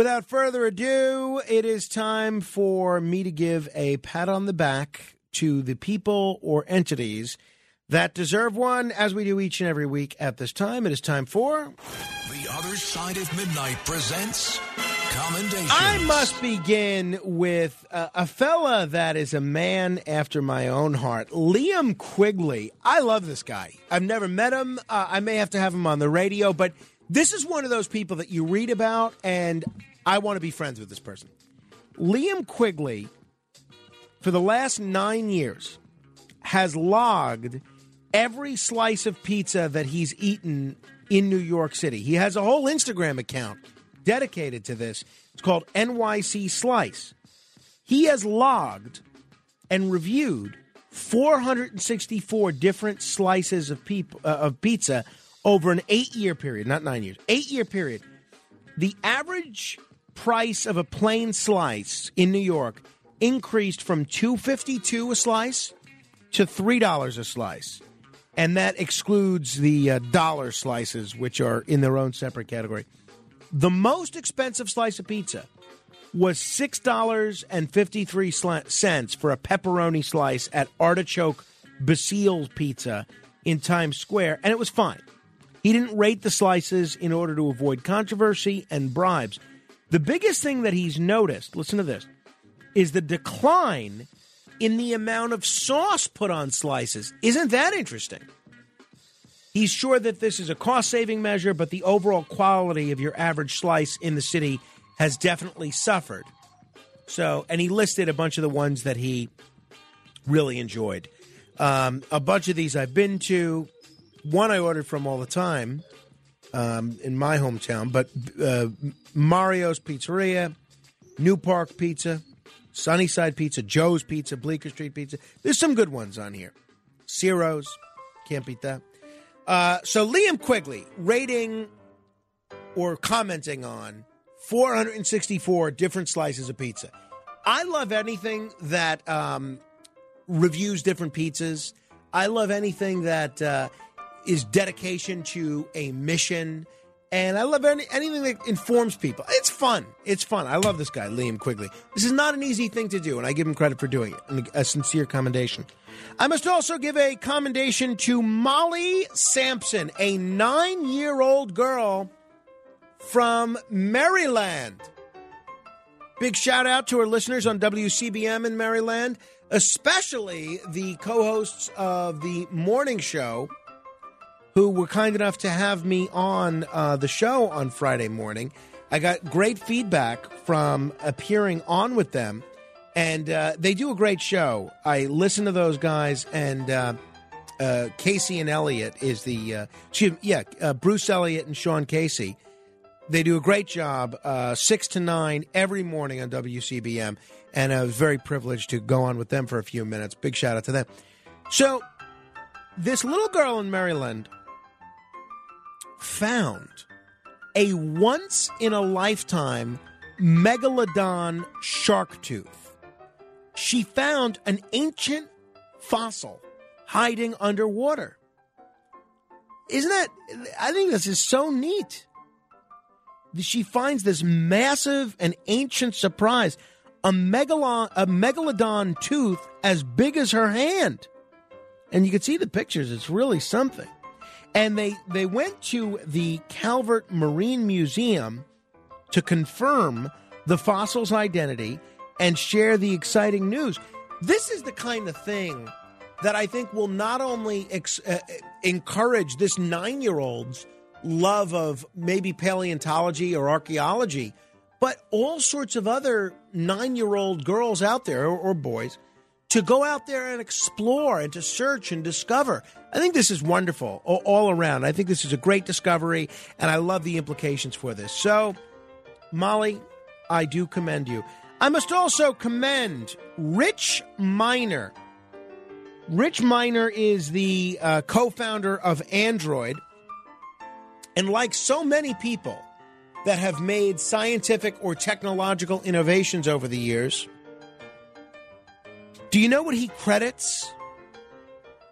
Without further ado, it is time for me to give a pat on the back to the people or entities that deserve one, as we do each and every week at this time. It is time for. The Other Side of Midnight presents Commendations. I must begin with uh, a fella that is a man after my own heart, Liam Quigley. I love this guy. I've never met him. Uh, I may have to have him on the radio, but this is one of those people that you read about, and I want to be friends with this person. Liam Quigley, for the last nine years, has logged every slice of pizza that he's eaten in New York City. He has a whole Instagram account dedicated to this. It's called NYC Slice. He has logged and reviewed 464 different slices of, uh, of pizza over an eight year period, not nine years, eight year period. The average price of a plain slice in New York increased from 252 a slice to $3 a slice. And that excludes the uh, dollar slices, which are in their own separate category. The most expensive slice of pizza was $6.53 for a pepperoni slice at Artichoke Basille's Pizza in Times Square, and it was fine. He didn't rate the slices in order to avoid controversy and bribes. The biggest thing that he's noticed, listen to this, is the decline in the amount of sauce put on slices. Isn't that interesting? He's sure that this is a cost saving measure, but the overall quality of your average slice in the city has definitely suffered. So, and he listed a bunch of the ones that he really enjoyed. Um, a bunch of these I've been to. One I ordered from all the time um, in my hometown, but uh, Mario's Pizzeria, New Park Pizza, Sunnyside Pizza, Joe's Pizza, Bleecker Street Pizza. There's some good ones on here. Ciro's, can't beat that. Uh, so Liam Quigley rating or commenting on 464 different slices of pizza. I love anything that um, reviews different pizzas. I love anything that uh, is dedication to a mission. And I love any, anything that informs people. It's fun. It's fun. I love this guy, Liam Quigley. This is not an easy thing to do, and I give him credit for doing it. A sincere commendation. I must also give a commendation to Molly Sampson, a nine year old girl from Maryland. Big shout out to our listeners on WCBM in Maryland, especially the co hosts of the morning show who were kind enough to have me on uh, the show on Friday morning. I got great feedback from appearing on with them, and uh, they do a great show. I listen to those guys, and uh, uh Casey and Elliott is the uh, yeah uh, Bruce Elliott and Sean Casey. They do a great job, six to nine every morning on WCBM, and I was very privileged to go on with them for a few minutes. Big shout out to them. So, this little girl in Maryland found a once in a lifetime megalodon shark tooth. She found an ancient fossil hiding underwater. Isn't that? I think this is so neat. She finds this massive and ancient surprise a, megalon, a megalodon tooth as big as her hand. And you can see the pictures, it's really something and they they went to the Calvert Marine Museum to confirm the fossil's identity and share the exciting news. This is the kind of thing that I think will not only ex- uh, encourage this nine year old's love of maybe paleontology or archaeology, but all sorts of other nine year old girls out there or, or boys to go out there and explore and to search and discover. I think this is wonderful all around. I think this is a great discovery, and I love the implications for this. So, Molly, I do commend you. I must also commend Rich Miner. Rich Miner is the uh, co founder of Android. And like so many people that have made scientific or technological innovations over the years, do you know what he credits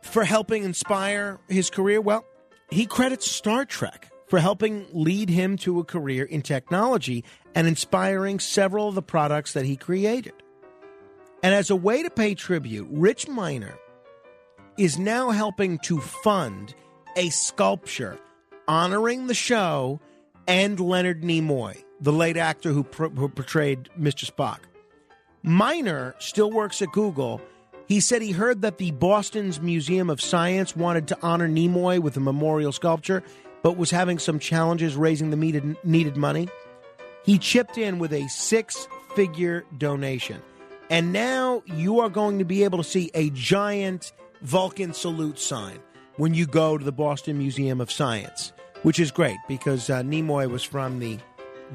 for helping inspire his career? Well, he credits Star Trek for helping lead him to a career in technology and inspiring several of the products that he created. And as a way to pay tribute, Rich Miner is now helping to fund a sculpture honoring the show and Leonard Nimoy, the late actor who, who portrayed Mr. Spock. Miner still works at Google. He said he heard that the Boston's Museum of Science wanted to honor Nimoy with a memorial sculpture, but was having some challenges raising the needed, money. He chipped in with a six figure donation. And now you are going to be able to see a giant Vulcan salute sign when you go to the Boston Museum of Science, which is great because uh, Nimoy was from the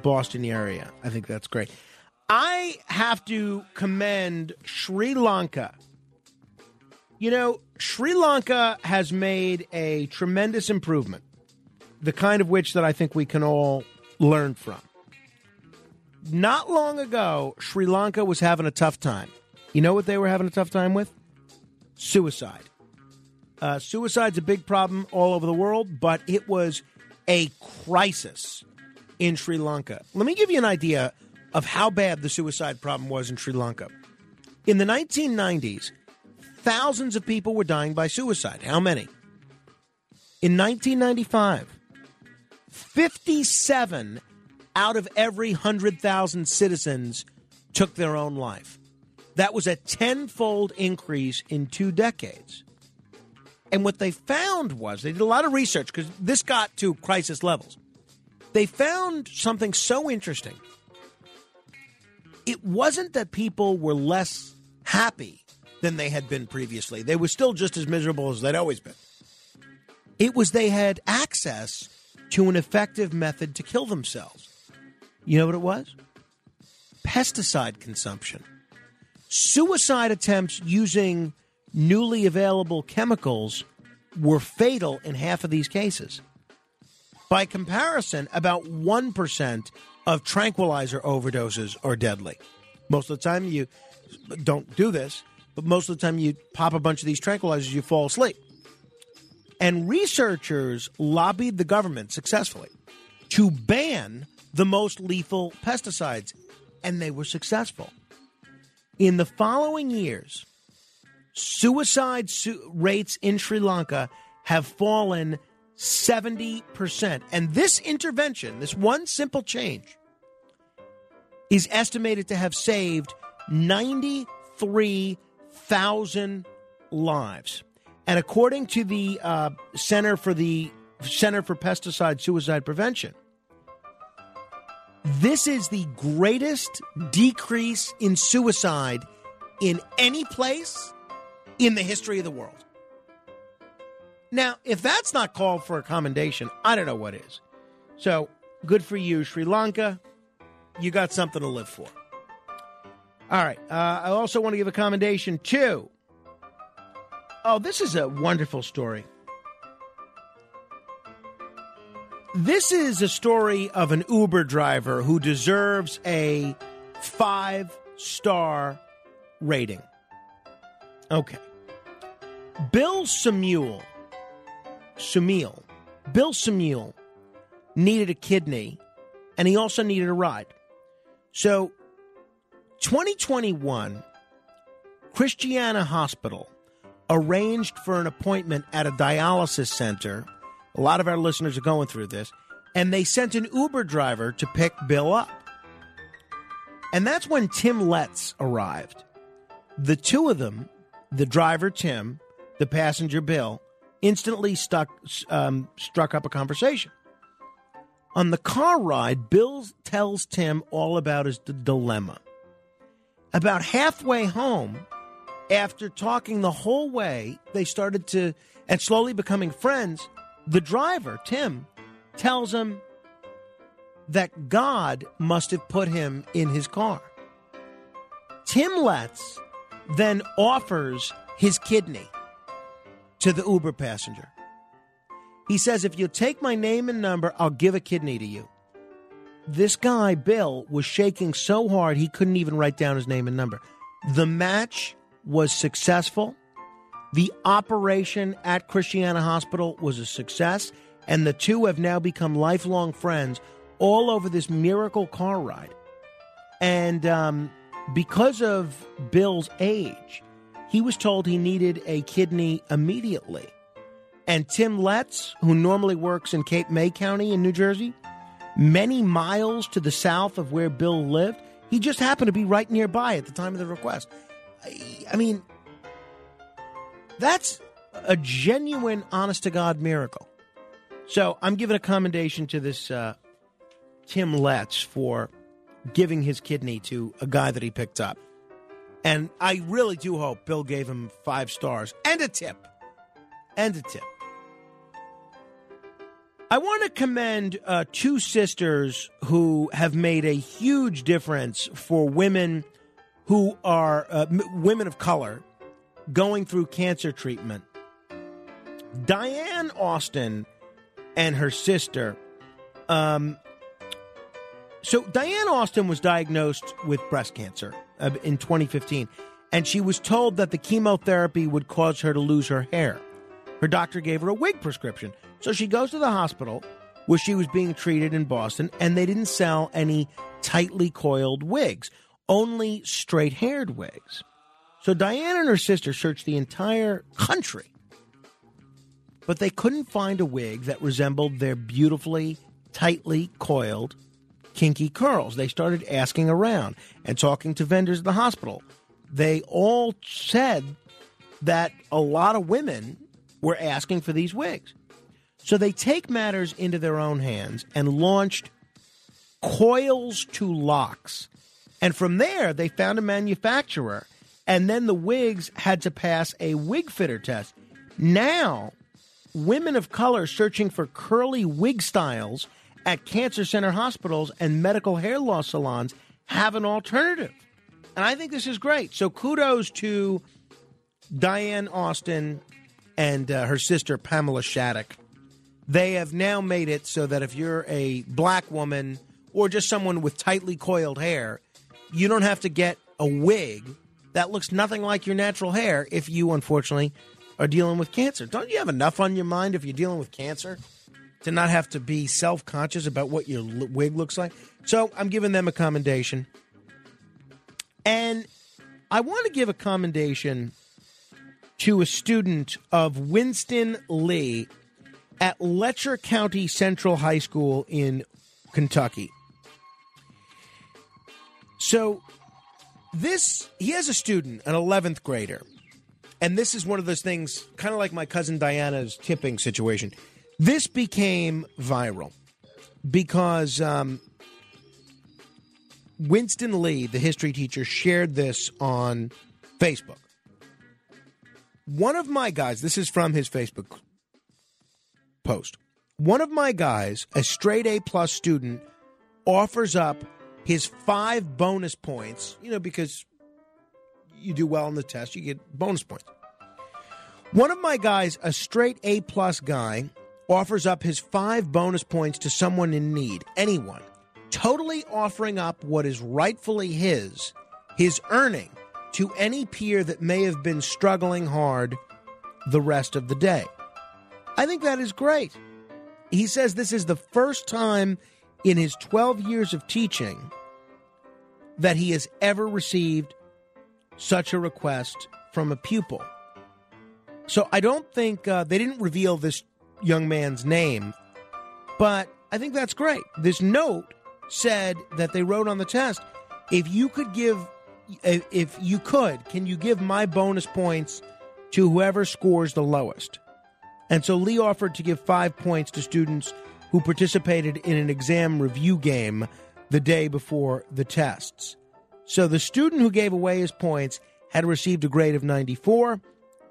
Boston area. I think that's great. I have to commend Sri Lanka. You know, Sri Lanka has made a tremendous improvement, the kind of which that I think we can all learn from. Not long ago, Sri Lanka was having a tough time. You know what they were having a tough time with? Suicide. Uh, suicide's a big problem all over the world, but it was a crisis in Sri Lanka. Let me give you an idea of how bad the suicide problem was in Sri Lanka. In the 1990s, thousands of people were dying by suicide. How many? In 1995, 57 out of every 100,000 citizens took their own life. That was a tenfold increase in two decades. And what they found was they did a lot of research because this got to crisis levels. They found something so interesting. It wasn't that people were less happy than they had been previously, they were still just as miserable as they'd always been. It was they had access to an effective method to kill themselves. You know what it was? Pesticide consumption. Suicide attempts using newly available chemicals were fatal in half of these cases. By comparison, about 1% of tranquilizer overdoses are deadly. Most of the time, you don't do this, but most of the time, you pop a bunch of these tranquilizers, you fall asleep. And researchers lobbied the government successfully to ban the most lethal pesticides, and they were successful. In the following years, suicide su- rates in Sri Lanka have fallen 70%. And this intervention, this one simple change, is estimated to have saved 93,000 lives. And according to the uh, Center for the Center for Pesticide Suicide Prevention, this is the greatest decrease in suicide in any place in the history of the world. Now, if that's not called for a commendation, I don't know what is. So, good for you, Sri Lanka. You got something to live for. All right. Uh, I also want to give a commendation to. Oh, this is a wonderful story. This is a story of an Uber driver who deserves a five star rating. Okay. Bill Sumiel, Sumiel, Bill Sumiel needed a kidney and he also needed a ride. So, 2021, Christiana Hospital arranged for an appointment at a dialysis center a lot of our listeners are going through this. And they sent an Uber driver to pick Bill up. And that's when Tim Letts arrived. The two of them, the driver Tim, the passenger Bill, instantly stuck, um, struck up a conversation. On the car ride, Bill tells Tim all about his d- dilemma. About halfway home, after talking the whole way, they started to, and slowly becoming friends, the driver, Tim, tells him that God must have put him in his car. Tim Letts then offers his kidney to the Uber passenger. He says, If you take my name and number, I'll give a kidney to you. This guy, Bill, was shaking so hard he couldn't even write down his name and number. The match was successful. The operation at Christiana Hospital was a success, and the two have now become lifelong friends, all over this miracle car ride. And um, because of Bill's age, he was told he needed a kidney immediately. And Tim Letts, who normally works in Cape May County in New Jersey, many miles to the south of where Bill lived, he just happened to be right nearby at the time of the request. I, I mean, that's a genuine, honest to God miracle. So I'm giving a commendation to this uh, Tim Letts for giving his kidney to a guy that he picked up. And I really do hope Bill gave him five stars and a tip. And a tip. I want to commend uh, two sisters who have made a huge difference for women who are uh, m- women of color going through cancer treatment. Diane Austin and her sister. Um, so, Diane Austin was diagnosed with breast cancer Uh, in 2015, and she was told that the chemotherapy would cause her to lose her hair. Her doctor gave her a wig prescription. So she goes to the hospital where she was being treated in Boston, and they didn't sell any tightly coiled wigs, only straight haired wigs. So Diane and her sister searched the entire country, but they couldn't find a wig that resembled their beautifully, tightly coiled, kinky curls. They started asking around and talking to vendors at the hospital. They all said that a lot of women were asking for these wigs. So they take matters into their own hands and launched Coils to Locs. And from there, they found a manufacturer, and then the wigs had to pass a wig fitter test. Now, women of color searching for curly wig styles at cancer center hospitals and medical hair loss salons have an alternative. And I think this is great. So kudos to Diane Austin and uh, her sister Pamela Shattuck. They have now made it so that if you're a black woman or just someone with tightly coiled hair, you don't have to get a wig that looks nothing like your natural hair if you unfortunately are dealing with cancer. Don't you have enough on your mind if you're dealing with cancer to not have to be self conscious about what your wig looks like? So I'm giving them a commendation. And I want to give a commendation to a student of Winston Lee at Letcher County Central High School in Kentucky. So, this, he has a student, an 11th grader, and this is one of those things, kind of like my cousin Diana's tipping situation. This became viral because um, Winston Lee, the history teacher, shared this on Facebook. One of my guys, this is from his Facebook post. One of my guys, a straight A plus student, offers up his five bonus points, you know, because you do well on the test, you get bonus points. One of my guys, a straight A plus guy, offers up his five bonus points to someone in need, anyone, totally offering up what is rightfully his, his earning, to any peer that may have been struggling hard the rest of the day. I think that is great. He says this is the first time in his 12 years of teaching that he has ever received such a request from a pupil. So I don't think uh, they didn't reveal this young man's name, but I think that's great. This note said that they wrote on the test if you could give, if you could, can you give my bonus points to whoever scores the lowest? And so Lee offered to give five points to students who participated in an exam review game the day before the tests. So the student who gave away his points had received a grade of 94.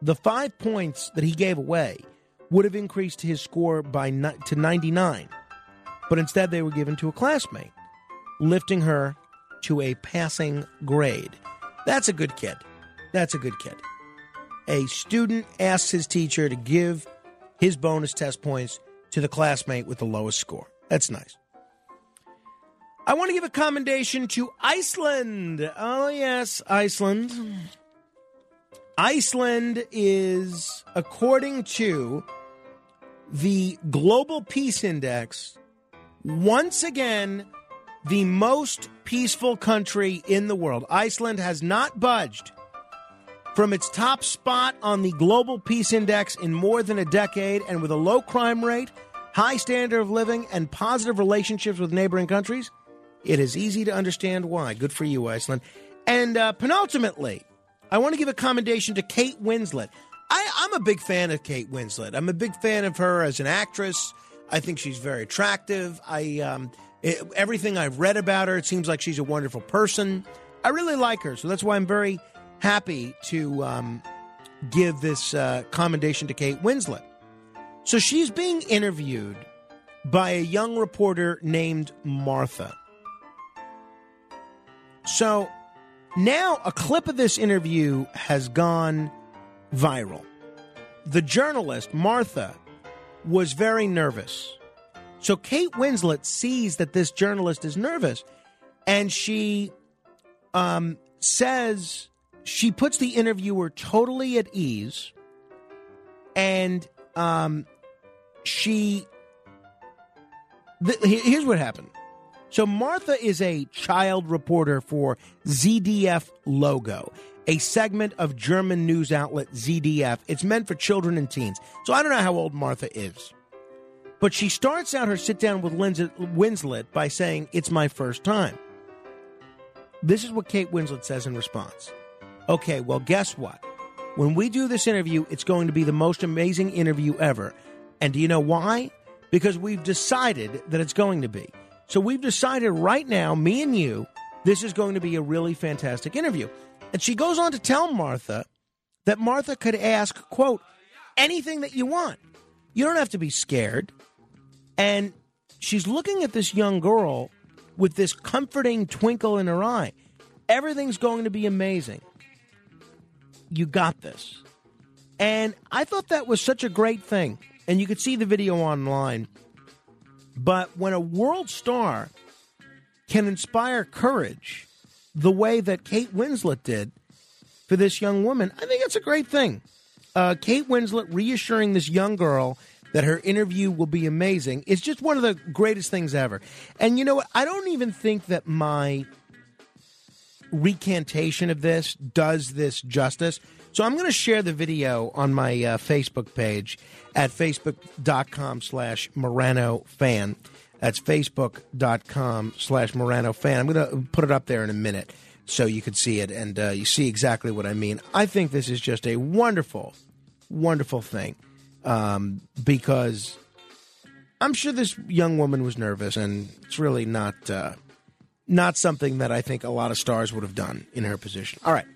The five points that he gave away would have increased his score by to 99, but instead they were given to a classmate, lifting her to a passing grade. That's a good kid. That's a good kid. A student asks his teacher to give his bonus test points to the classmate with the lowest score. That's nice. I want to give a commendation to Iceland. Oh, yes, Iceland. Iceland is, according to the Global Peace Index, Once again, the most peaceful country in the world. Iceland has not budged from its top spot on the Global Peace Index in more than a decade, and with a low crime rate, high standard of living, and positive relationships with neighboring countries, it is easy to understand why. Good for you, Iceland. And uh, penultimately, I want to give a commendation to Kate Winslet. I'm a big fan of Kate Winslet. I'm a big fan of her as an actress. I think she's very attractive. I um, it, everything I've read about her, it seems like she's a wonderful person. I really like her, so that's why I'm very happy to um, give this uh, commendation to Kate Winslet. So she's being interviewed by a young reporter named Martha. So now a clip of this interview has gone viral. The journalist, Martha, was very nervous. So Kate Winslet sees that this journalist is nervous and she um, says she puts the interviewer totally at ease and um, she. Th- here's what happened. So Martha is a child reporter for ZDF Logo, a segment of German news outlet ZDF. It's meant for children and teens. So I don't know how old Martha is. But she starts out her sit down with Winslet by saying, It's my first time. This is what Kate Winslet says in response. Okay, well, guess what? When we do this interview, it's going to be the most amazing interview ever. And do you know why? Because we've decided that it's going to be. So we've decided right now, me and you, this is going to be a really fantastic interview. And she goes on to tell Martha that Martha could ask, quote, anything that you want. You don't have to be scared. And she's looking at this young girl with this comforting twinkle in her eye. Everything's going to be amazing. You got this. And I thought that was such a great thing. And you could see the video online. But when a world star can inspire courage the way that Kate Winslet did for this young woman, I think it's a great thing. Uh, Kate Winslet reassuring this young girl that her interview will be amazing is just one of the greatest things ever. And you know what? I don't even think that my recantation of this does this justice. So I'm going to share the video on my uh, Facebook page at facebook.com slash Morano fan. That's facebook.com slash Morano fan. I'm going to put it up there in a minute so you can see it and uh, you see exactly what I mean. I think this is just a wonderful, wonderful thing um, because I'm sure this young woman was nervous and it's really not. Uh, not something that I think a lot of stars would have done in her position. All right.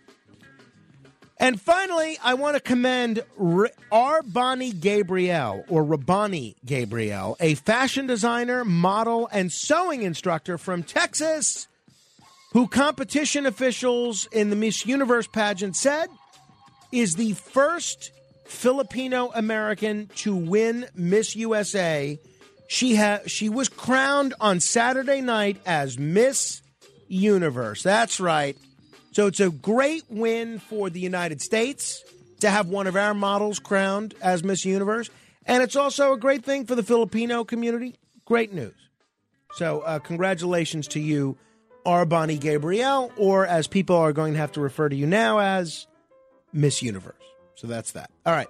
And finally, I want to commend R'Bonney Gabriel, or Rabani Gabriel, a fashion designer, model, and sewing instructor from Texas, who competition officials in the Miss Universe pageant said is the first Filipino American to win Miss USA she ha- she was crowned on Saturday night as Miss Universe. That's right. So it's a great win for the United States to have one of our models crowned as Miss Universe, and it's also a great thing for the Filipino community. Great news. So uh, congratulations to you, R'Bonney Gabriel, or as people are going to have to refer to you now as Miss Universe. So that's that. All right.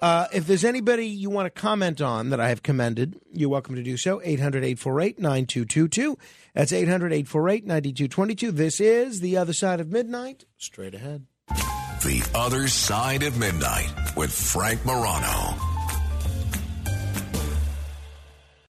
Uh, if there's anybody you want to comment on that I have commended, you're welcome to do so. 800 848 9222. That's 800 848 9222. This is The Other Side of Midnight. Straight ahead. The Other Side of Midnight with Frank Morano.